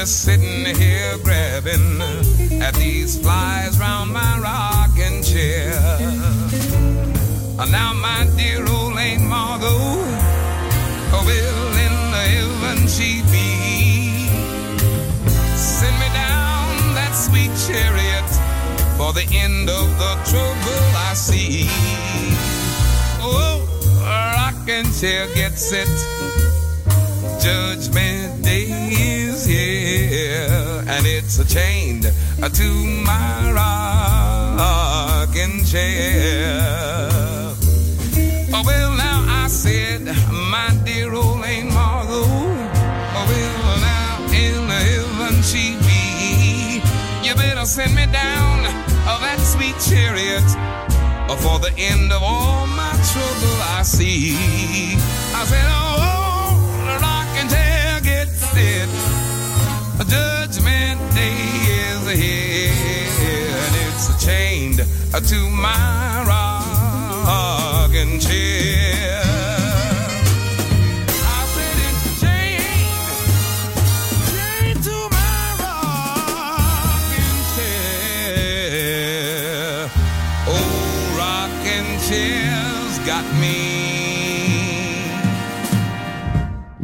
Just sitting here grabbing at these flies round my rocking chair. And now, my dear old Aunt Margot, will in heaven she be? Send me down that sweet chariot for the end of the trouble I see. Oh, rocking chair gets it. Judgment a chained to my rocking chair. Oh, well, now I said, my dear old Aunt Margot, oh, well, now in heaven she be. You better send me down oh, that sweet chariot oh, for the end of all my trouble I see. I said, oh, rocking chair gets it. Judgment Day is here, and it's chained to my rocking chair.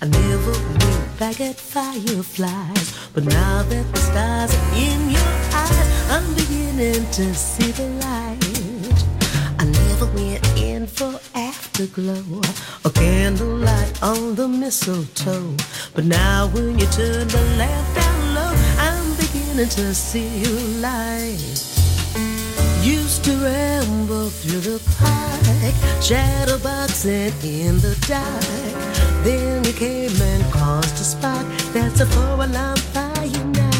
I never went back at fireflies. But now that the stars are in your eyes, I'm beginning to see the light. I never went in for afterglow or candlelight on the mistletoe. But now when you turn the lamp down low, I'm beginning to see you light. Used to ramble through the park, shadow shadowboxing in the dark. Then you came and caused a spark. That's a four-alarm fire now.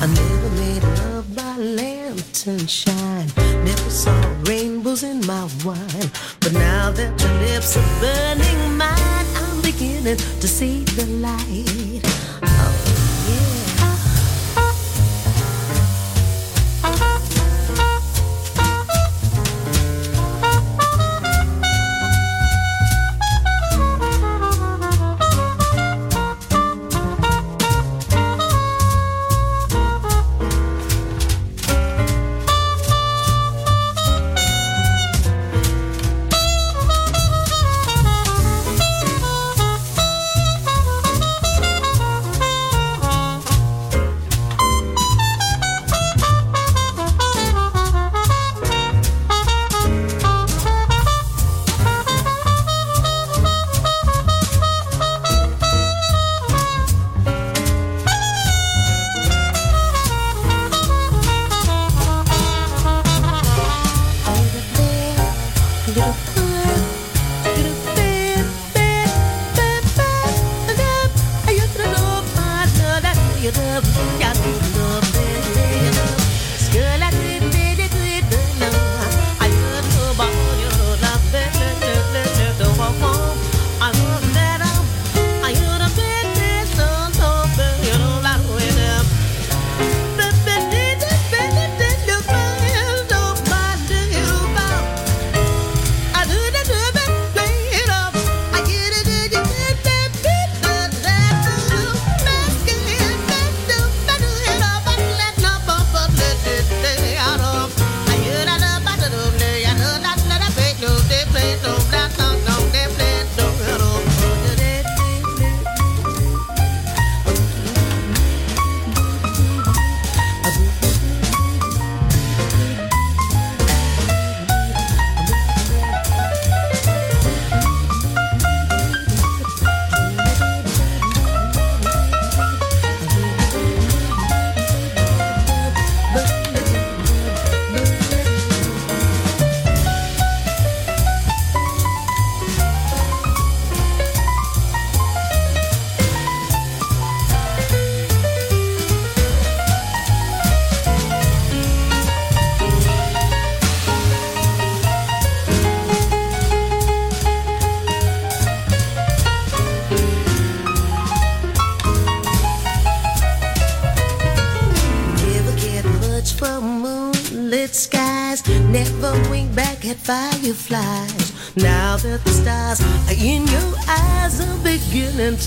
I never made love by lantern shine. Never saw rainbows in my wine. But now that your lips are burning mine, I'm beginning to see the light.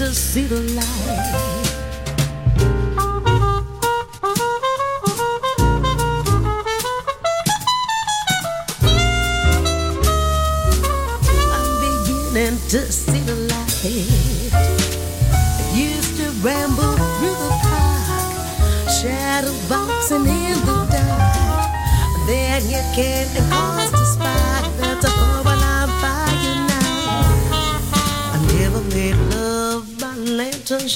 To see the light. I'm beginning to see the light. I used to ramble through the park, shadow boxing in the dark. Then you came and caused a spark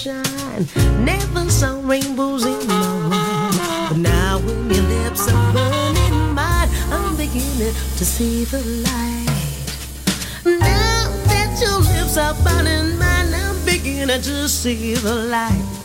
lantern shine, never saw rainbows in my wine. But now when your lips are burning mine, I'm beginning to see the light. Now that your lips are burning mine, I'm beginning to see the light.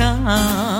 To